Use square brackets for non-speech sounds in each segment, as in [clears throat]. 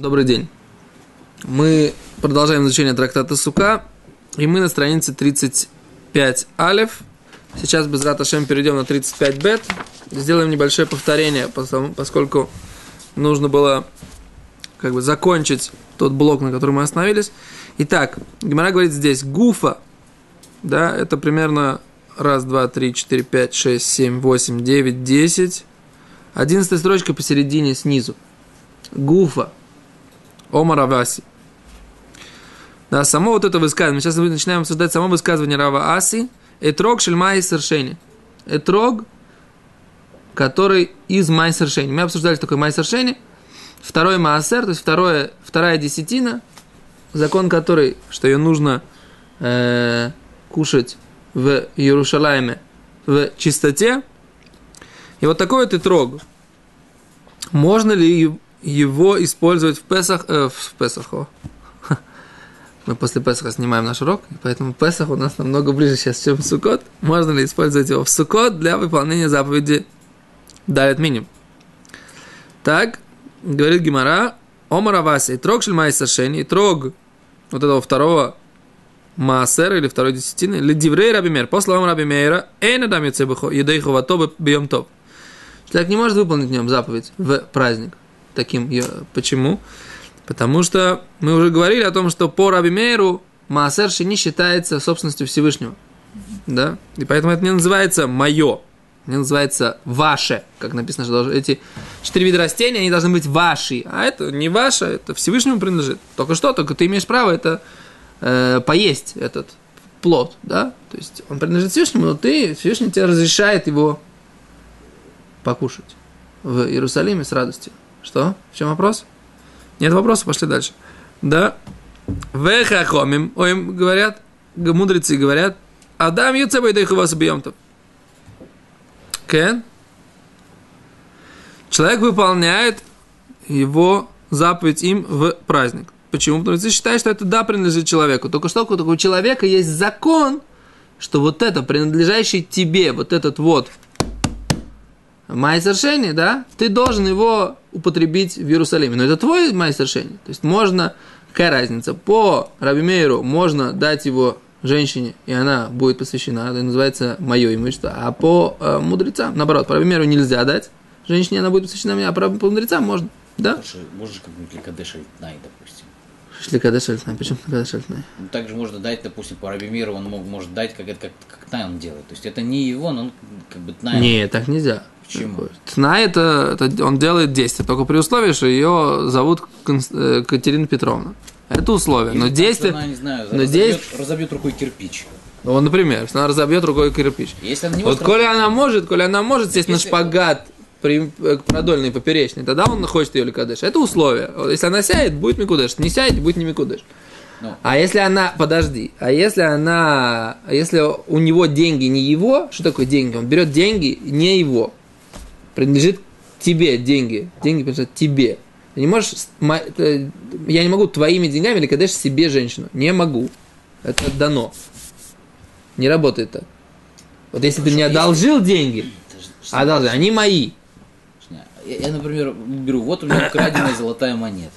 Добрый день. Мы продолжаем изучение трактата Сука, и мы на странице 35 Алев. Сейчас без Раташем перейдем на 35 Бет. Сделаем небольшое повторение, поскольку нужно было как бы закончить тот блок, на котором мы остановились. Итак, Гимара говорит здесь Гуфа, да, это примерно раз, два, три, четыре, пять, шесть, семь, восемь, девять, десять. Одиннадцатая строчка посередине снизу. Гуфа – Омар Аваси. Да, само вот это высказывание, мы сейчас начинаем обсуждать само высказывание Рава Аси, Этрог шельмай совершение. Этрог, который из май совершения. Мы обсуждали, такое май совершение. Второй маасер, то есть второе, вторая десятина, закон который, что ее нужно э, кушать в Иерушалайме в чистоте. И вот такой вот этрог. Можно ли его использовать в Песах, э, в Песах, о. [laughs] Мы после Песаха снимаем наш урок, и поэтому Песах у нас намного ближе сейчас, чем Сукот. Можно ли использовать его в Сукот для выполнения заповеди Далит Миним? Так, говорит Гимара, Омар Аваси, трог шельмай сашени, трог вот этого второго Маасера или второй десятины, или Диврей Рабимер, по словам Рабимера, Эйна дам едейху ватобы бьем топ. Человек не может выполнить в нем заповедь в праздник таким. Почему? Потому что мы уже говорили о том, что по Раби Мейру Маасер не считается собственностью Всевышнего. Да? И поэтому это не называется мое, не называется ваше, как написано, что должны, эти четыре вида растений, они должны быть ваши. А это не ваше, это Всевышнему принадлежит. Только что, только ты имеешь право это э, поесть, этот плод, да? То есть он принадлежит Всевышнему, но ты, Всевышний тебе разрешает его покушать в Иерусалиме с радостью. Что? В чем вопрос? Нет вопроса, пошли дальше. Да. Вехахомим, ой, говорят, мудрецы говорят, Адам Юцеба и вас бьемтов. Кен? Человек выполняет его заповедь им в праздник. Почему? Потому что ты что это да принадлежит человеку. Только что у человека есть закон, что вот это, принадлежащий тебе, вот этот вот майсершени, да, ты должен его употребить в Иерусалиме. Но это твой майсершени. То есть можно, какая разница, по Рабимейру можно дать его женщине, и она будет посвящена, это называется мое имущество. А по э, мудрецам, наоборот, по Рабимейру нельзя дать женщине, она будет посвящена мне, а по, по мудрецам можно. Да? Можешь как-нибудь Ликадеш Альтнай, допустим. Шликадеш Альтнай, почему Ликадеш Альтнай? Ну, также можно дать, допустим, по Рабимиру, он мог, может дать, как это как, как Тнай он делает. То есть это не его, но он как бы Тнай. Не, так нельзя. Почему? Тна это, это он делает действие, только при условии, что ее зовут э, Катерина Петровна. Это условие. Или но действие. Она, не знаю, но разобьет, действие... разобьет рукой кирпич. Ну, вот, например, если она разобьет рукой кирпич. Если она не вот, коли она может, коли она может сесть Если- на шпагат при, э, продольный поперечный, тогда он хочет ее ликадеш. Это условие. Вот если она сядет, будет микудеш. Не сядет, будет не микудеш. Ну. А если она, подожди, а если она, а если у него деньги не его, что такое деньги? Он берет деньги не его, принадлежит тебе деньги, деньги принадлежат тебе. Ты не можешь, я не могу твоими деньгами ликадеш себе женщину, не могу. Это дано. Не работает так. Вот если ты мне одолжил деньги, ж- что- одолжил, они мои. Я, я, например, беру, вот у меня украденная золотая монета.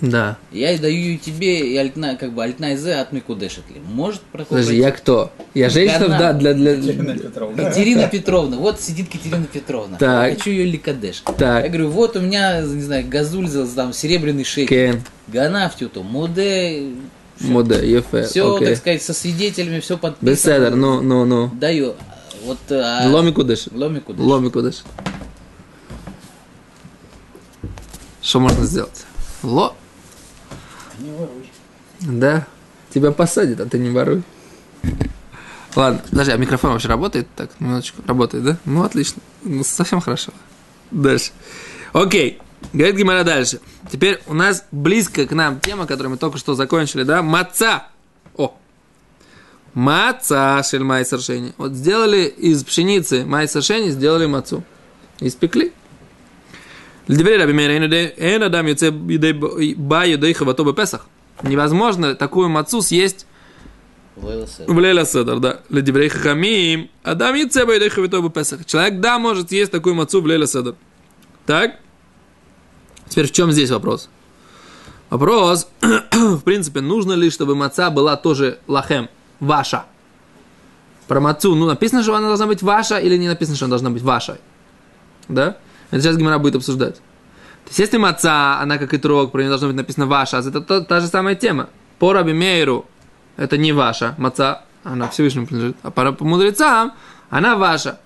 Да. Я даю ее тебе, и альтна, как бы альтна зе от Микудешетли. Может проходить? Подожди, я кто? Я женщина, она. да, для, для... Катерина Петровна. Вот сидит Катерина Петровна. Так. Я хочу ее ликадеш. Так. Я говорю, вот у меня, не знаю, газуль, за- там, серебряный шейк. Кен, Ганафтюту, муде. мода, ефе, Все, окей. так сказать, со свидетелями, все подписано. Беседер, ну, ну, ну. Даю. Вот, а, Ломи кудеш. Ломи кудеш. Ломи кудеш. Что можно сделать? Ло. Да. Тебя посадят, а ты не воруй. Ладно, подожди, а микрофон вообще работает? Так, минуточку. Работает, да? Ну, отлично. Ну, совсем хорошо. Дальше. Окей. Говорит Гимара дальше. Теперь у нас близко к нам тема, которую мы только что закончили, да? Маца. О. Маца шель май совершение. Вот сделали из пшеницы май совершение, сделали мацу. Испекли. Льдевери раби Мейра, эн адам юце ба юдей хавато Песах. Невозможно такую мацу съесть в Лейла Седер, да. Ледеврей хахамим. Адам юце ба юдей хавато Песах. Человек, да, может съесть такую мацу в Лейла Седер. Так? Теперь в чем здесь вопрос? Вопрос, [clears throat] в принципе, нужно ли, чтобы маца была тоже лахем, ваша? Про мацу, ну, написано, что она должна быть ваша, или не написано, что она должна быть ваша? Да? Это сейчас Гимара будет обсуждать. То есть, если маца, она как и трог, про нее должно быть написано ваша, это та, та же самая тема. По Раби Мейру это не ваша маца, она Всевышнему принадлежит. А по, по мудрецам она ваша.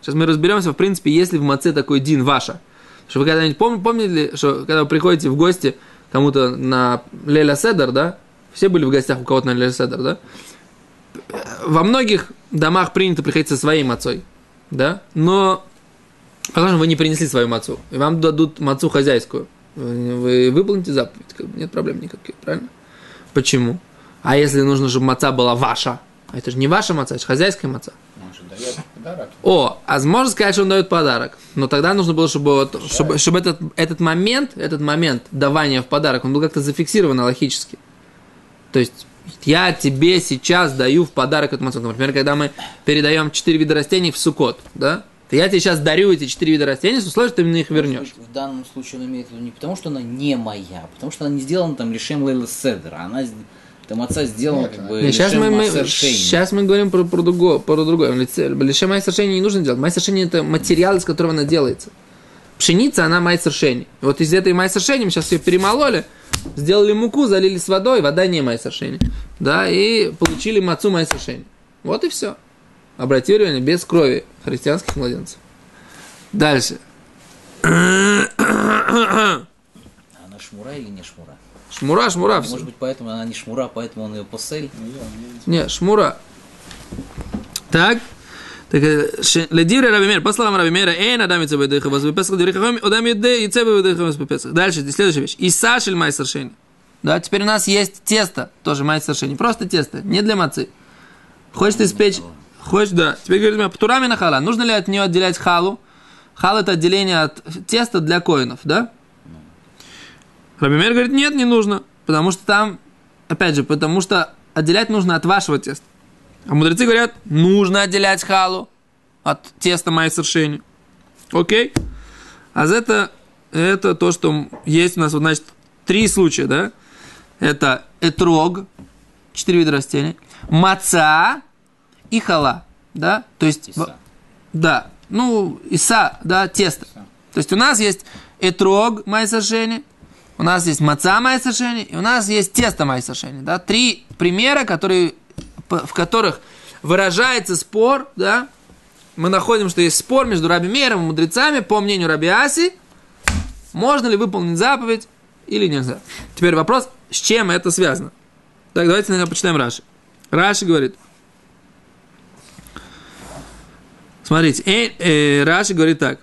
Сейчас мы разберемся, в принципе, если в маце такой дин ваша. Что вы когда-нибудь пом- помнили, что когда вы приходите в гости кому-то на Леля Седер, да? Все были в гостях у кого-то на Леля Седер, да? Во многих домах принято приходить со своей мацой, да? Но Возможно, вы не принесли свою мацу, и вам дадут мацу хозяйскую. Вы выполните заповедь, нет проблем никаких, правильно? Почему? А если нужно, чтобы маца была ваша? А это же не ваша маца, это же хозяйская маца. О, а можно сказать, что он дает подарок. Но тогда нужно было, чтобы, вот, чтобы, чтобы этот, этот момент, этот момент давания в подарок, он был как-то зафиксирован логически. То есть, я тебе сейчас даю в подарок эту мацу. Например, когда мы передаем четыре вида растений в сукот, да? То я тебе сейчас дарю эти четыре вида растений с условием, что ты мне их вернешь. В данном случае он имеет в виду не потому, что она не моя, а потому что она не сделана там лишем лейла седра. Она там отца сделана как бы Нет, сейчас мы, мы, сейчас мы говорим про, про другое. Про другое. Лишем май совершения не нужно делать. Май совершения это материал, из которого она делается. Пшеница, она май совершения. Вот из этой май совершения мы сейчас ее перемололи, сделали муку, залили с водой, вода не май совершения. Да, и получили мацу май совершения. Вот и все. Обратите внимание, без крови христианских младенцев. Дальше. Она шмура или не шмура? Шмура, шмура. Может все. быть, поэтому она не шмура, поэтому он ее посель? Не, шмура. Так. Так, ледире Рабимер, по словам Рабимера, эй, надам яйце бедыха, вас бепесах, дырих хахоми, удам яйце яйце бедыха, вас бепесах. Дальше, следующая вещь. И сашель майсершени. Да, теперь у нас есть тесто, тоже майсершени, просто тесто, не для мацы. Хочешь ты испечь Хочешь, да. Теперь говорит птурами на хала. Нужно ли от нее отделять халу? Хал это отделение от теста для коинов, да? Рабимер говорит, нет, не нужно. Потому что там, опять же, потому что отделять нужно от вашего теста. А мудрецы говорят, нужно отделять халу от теста моей совершения. Окей? А это, это то, что есть у нас, вот, значит, три случая, да? Это этрог, четыре вида растений, маца, и хала, да, то есть, Иса. да, ну, иса, да, тесто. Иса. То есть у нас есть этрог майсашени, у нас есть маца майсашени, и у нас есть тесто майсашени, да, три примера, которые, в которых выражается спор, да, мы находим, что есть спор между Раби Мейером и мудрецами, по мнению Раби Аси, можно ли выполнить заповедь или нельзя. Теперь вопрос, с чем это связано. Так, давайте, наверное, почитаем Раши. Раши говорит, Смотрите, э, э, Раши говорит так.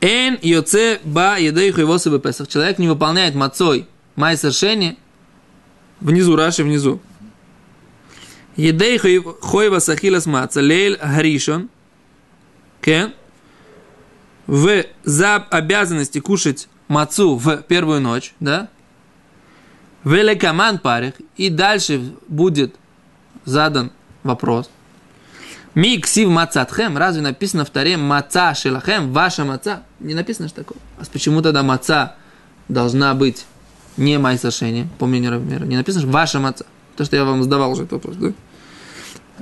Эн йоце ба едейху его себе песах. Человек не выполняет мацой май совершение. Внизу, Раши, внизу. Едейху хойва сахилас маца лейль гаришон. Кен. В за обязанности кушать мацу в первую ночь, да? Великаман парих. И дальше будет задан вопрос. Ми ксив мацатхем, разве написано в таре маца шелахем, ваша маца? Не написано же такое. А почему тогда маца должна быть не майсашение, по мнению Равмера? Не написано же ваша маца. То, что я вам задавал уже этот вопрос, да?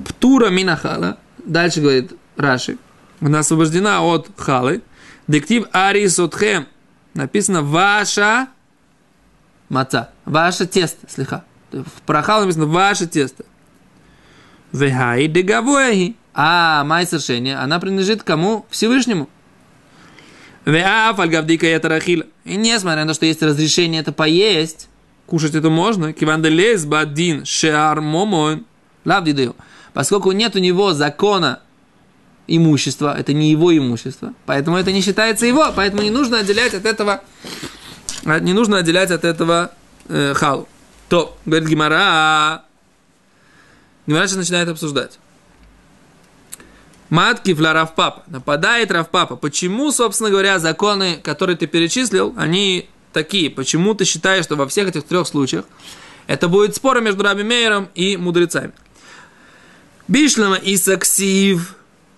Птура минахала. Дальше говорит Раши. Она освобождена от халы. Дектив арисотхем. Написано ваша маца. Ваше тесто, слегка. В прохал написано ваше тесто. Вехай дегавуэхи. А май совершения, она принадлежит кому? Всевышнему. И несмотря на то, что есть разрешение это поесть, кушать это можно. Киванделез бадин шеар момон. Лавдидею. Поскольку нет у него закона имущества, это не его имущество, поэтому это не считается его, поэтому не нужно отделять от этого, не нужно отделять от этого э, халу. То, говорит Гимара, Гимара начинает обсуждать. Маткив ла Равпапа. Нападает Равпапа. Почему, собственно говоря, законы, которые ты перечислил, они такие? Почему ты считаешь, что во всех этих трех случаях это будет спор между Раби Мейером и мудрецами? Бишлама и Саксив.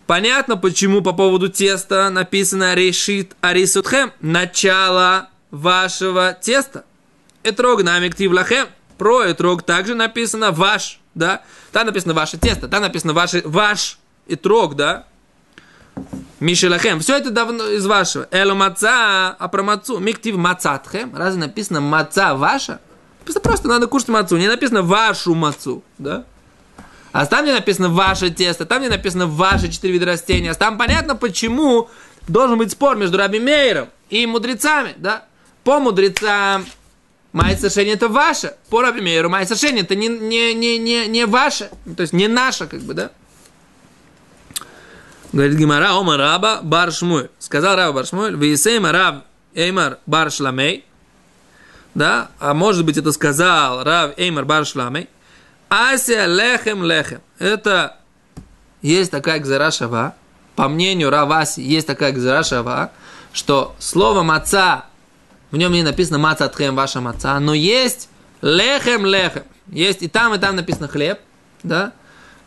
Понятно, почему по поводу теста написано решит арисутхем. Начало вашего теста. Этрог намиктив лахем. Про этрог также написано ваш, да. Там написано ваше тесто, там написано ваше, ваш этрог, да. Мишелахем. Все это давно из вашего. Эло маца, а про мацу. Миктив мацатхем. Разве написано маца ваша? Написано просто надо кушать мацу. Не написано вашу мацу, да? А там, где написано ваше тесто, там, где написано ваши четыре вида растения, там понятно, почему должен быть спор между Раби Мейером и мудрецами, да? По мудрецам Май совершение это ваше. По Раби Мейеру май совершение это не, не, не, не, не ваше. То есть не наше, как бы, да? Говорит Гимара, Ома Раба Бар Шмуэль. Сказал Раба Бар Шмуэль, Вейсейма Рав Эймар Бар Шламей. Да, а может быть это сказал Рав Эймар Бар Шламей. Ася лехем лехем. Это есть такая гзара По мнению Раваси, есть такая гзара что слово маца, в нем не написано маца тхем ваша маца, но есть лехем лехем. Есть и там, и там написано хлеб, да,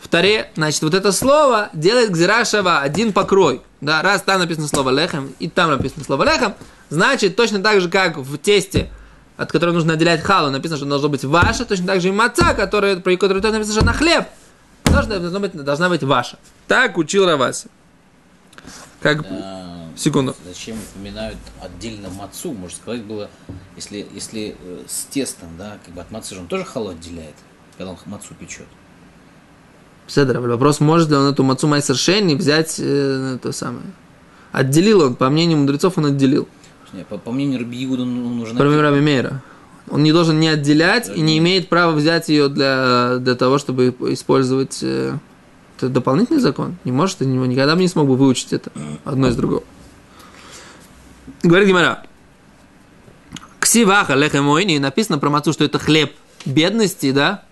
в Таре, значит, вот это слово делает Гзирашава один покрой. Да, раз там написано слово лехем, и там написано слово лехем, значит, точно так же, как в тесте, от которого нужно отделять халу, написано, что должно быть ваше, точно так же и маца, который, про который написано, что на хлеб, должна, должна, быть, должна быть ваша. Так учил Раваси. Как... А, Секунду. Зачем упоминают отдельно мацу? Можно сказать было, если, если э, с тестом, да, как бы от мацы же он тоже халу отделяет, когда он мацу печет. Седра, вопрос, может ли он эту мацу майсер шейни взять э, то самое. Отделил он, по мнению мудрецов, он отделил. Не, по, по мнению Раби Игуда нужно... По мнению Раби Мейра. Он не должен не отделять Раби... и не имеет права взять ее для, для того, чтобы использовать... Э, это дополнительный закон. Не может, ты никогда бы не смог бы выучить это одно из другого. Говорит Гимара. Ксиваха лехемойни написано про мацу, что это хлеб бедности, да?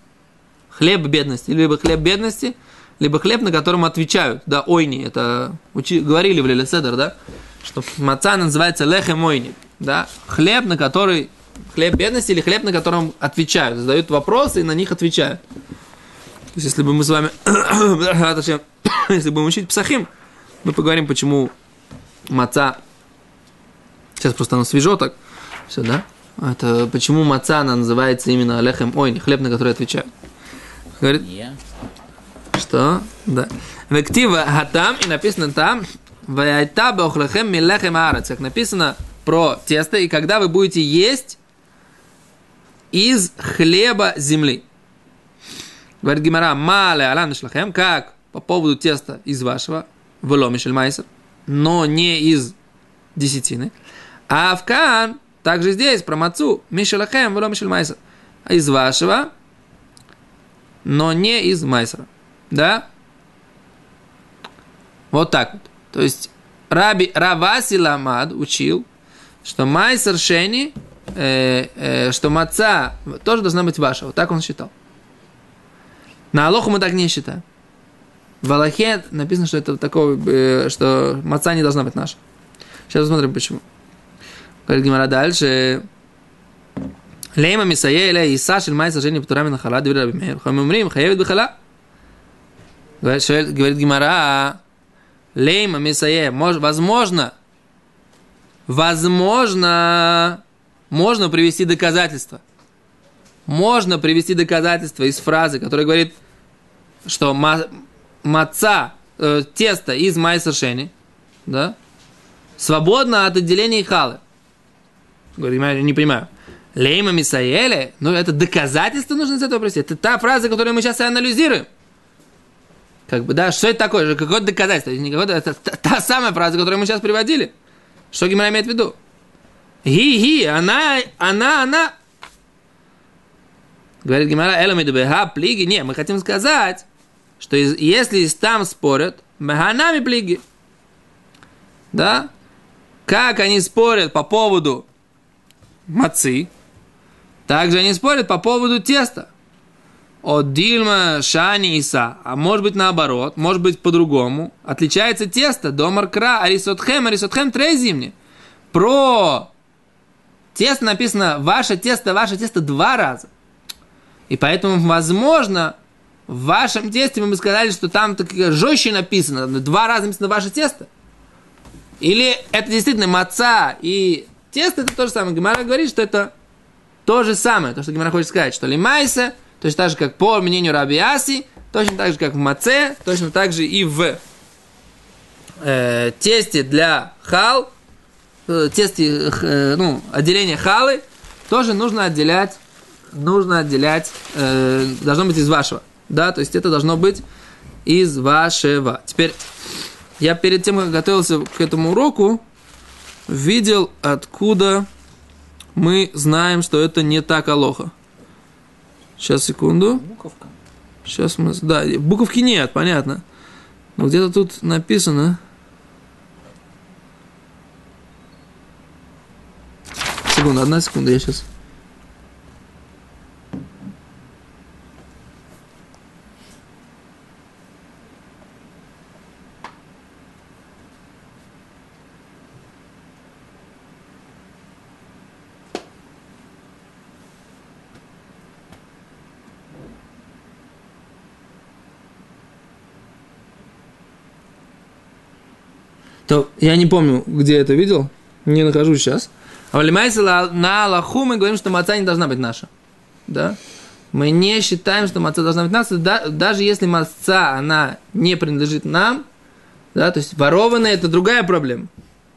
Хлеб бедности, либо хлеб бедности, либо хлеб, на котором отвечают. Да, ойни, это учи, говорили в Лилеседер, да? Что маца называется лехем ойни, да? Хлеб, на который, хлеб бедности или хлеб, на котором отвечают. Задают вопросы и на них отвечают. То есть, если бы мы с вами, [coughs] [coughs] если будем учить псахим, мы поговорим, почему маца, сейчас просто оно свежо так, все, да? Это почему маца она называется именно лехем ойни, хлеб, на который отвечают. Говорит, что? Да. Вектива хатам, и написано там, Ваяйта бохлехем милехем арец. Как написано про тесто, и когда вы будете есть из хлеба земли. Говорит Гимара, мале алан шлахем, как по поводу теста из вашего, веломишель майсер, но не из десятины. А в кан, также здесь, про мацу, мишелахем, веломишель майсер, из вашего, но не из Майсера. Да? Вот так вот. То есть Раби Раваси Ламад учил, что Майсер Шени, э, э, что маца тоже должна быть ваша. Вот так он считал. На Алоху мы так не считаем. В Аллахе написано, что это такое, э, что маца не должна быть наша. Сейчас посмотрим, почему. Говорит Гимара дальше. Лейма Мисае Эля Иса Шель Майса Жени Птура Минахала Диври Раби Мейр. Хамим умрим, хаевит бихала. Говорит Гимара, Лейма Мисае, возможно, возможно, можно привести доказательства. Можно привести доказательства из фразы, которая говорит, что маца, э, тесто из майса шени, да, свободно от отделения халы. Говорит, я не понимаю. Лейма Мисаэле, ну это доказательство нужно из этого привести. Это та фраза, которую мы сейчас и анализируем. Как бы, да, что это такое? Какое-то доказательство. Не какое-то, это та, самая фраза, которую мы сейчас приводили. Что Гимара имеет в виду? Ги-ги, она, она, она. Говорит Гимара, Эламиду Беха, плиги. Не, мы хотим сказать, что если там спорят, Механами плиги. Да? Как они спорят по поводу мацы, также они спорят по поводу теста. От Дильма, Шани, Иса. А может быть наоборот, может быть по-другому. Отличается тесто. Домар Кра, Арисотхем, Арисотхем Трезимни. Про тесто написано ваше тесто, ваше тесто два раза. И поэтому, возможно, в вашем тесте мы бы сказали, что там так жестче написано, два раза написано ваше тесто. Или это действительно маца и Тесто это то же самое. Гемара говорит, что это то же самое. То, что Гемара хочет сказать, что лимайса, точно так же, как по мнению Раби Аси, точно так же, как в маце, точно так же и в э, тесте для хал, э, тесте, э, ну, отделение халы, тоже нужно отделять, нужно отделять, э, должно быть из вашего. Да, то есть это должно быть из вашего. Теперь я перед тем, как готовился к этому уроку, видел, откуда мы знаем, что это не так алоха. Сейчас, секунду. Буковка. Сейчас мы... Да, буковки нет, понятно. Но где-то тут написано... Секунду, одна секунда, я сейчас... То я не помню, где это видел, не нахожу сейчас. А в Лимайсе на Аллаху мы говорим, что маца не должна быть наша. Да? Мы не считаем, что маца должна быть наша, да, даже если маца, она не принадлежит нам, да, то есть ворованная, это другая проблема.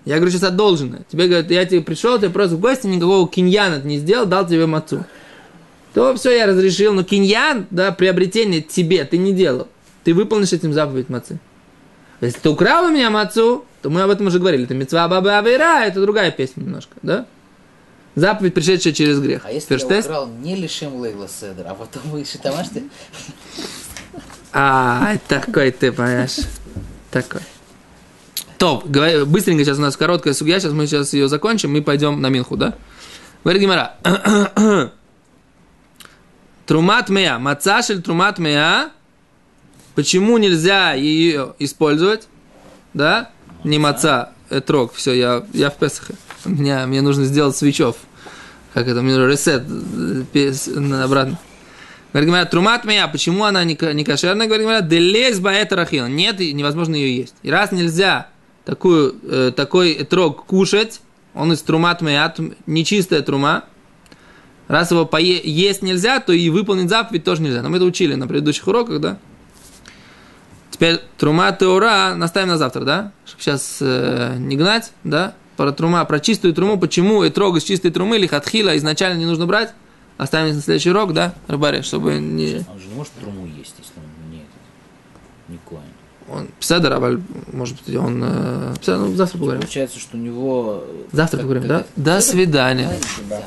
Я говорю сейчас одолженная. Тебе говорят, я тебе пришел, ты просто в гости, никакого киньяна не сделал, дал тебе мацу. То все, я разрешил, но киньян, да, приобретение тебе ты не делал. Ты выполнишь этим заповедь мацы. Если ты украл у меня мацу, то мы об этом уже говорили. Это мецва баба авера, это другая песня немножко, да? Заповедь, пришедшая через грех. А если Ферштест? я украл не лишим Лейла Седер, а потом вы считаешь, что А, такой ты, понимаешь? Такой. Топ, быстренько сейчас у нас короткая судья, сейчас мы сейчас ее закончим и пойдем на Минху, да? Говорит Гимара. [coughs] Трумат мея, мацашель трумат мея. Почему нельзя ее использовать? Да? Не маца, этрог, все, я, я в Песахе. Меня, мне нужно сделать свечов. Как это, мне ресет э, пес- обратно. Говорит, Гимара, трумат моя, почему она не, не кошерная? Говорит, Гимара, делез баэта рахила. Нет, и невозможно ее есть. И раз нельзя такую, э, такой этрог кушать, он из трумат моя, нечистая трума, раз его пое- есть нельзя, то и выполнить заповедь тоже нельзя. Но мы это учили на предыдущих уроках, да? Теперь трума теора наставим на завтра, да? Чтобы сейчас э, не гнать, да? Про трума, про чистую труму, почему и трог из чистой трумы или хатхила изначально не нужно брать? Оставим на следующий урок, да, Рыбаре, чтобы не... он же не может труму есть, если он не этот, не коин. Он пседер, а может быть, он... Э, пседер, ну, завтра поговорим. Получается, что у него... Завтра как- поговорим, как да? До свидания. это- Да.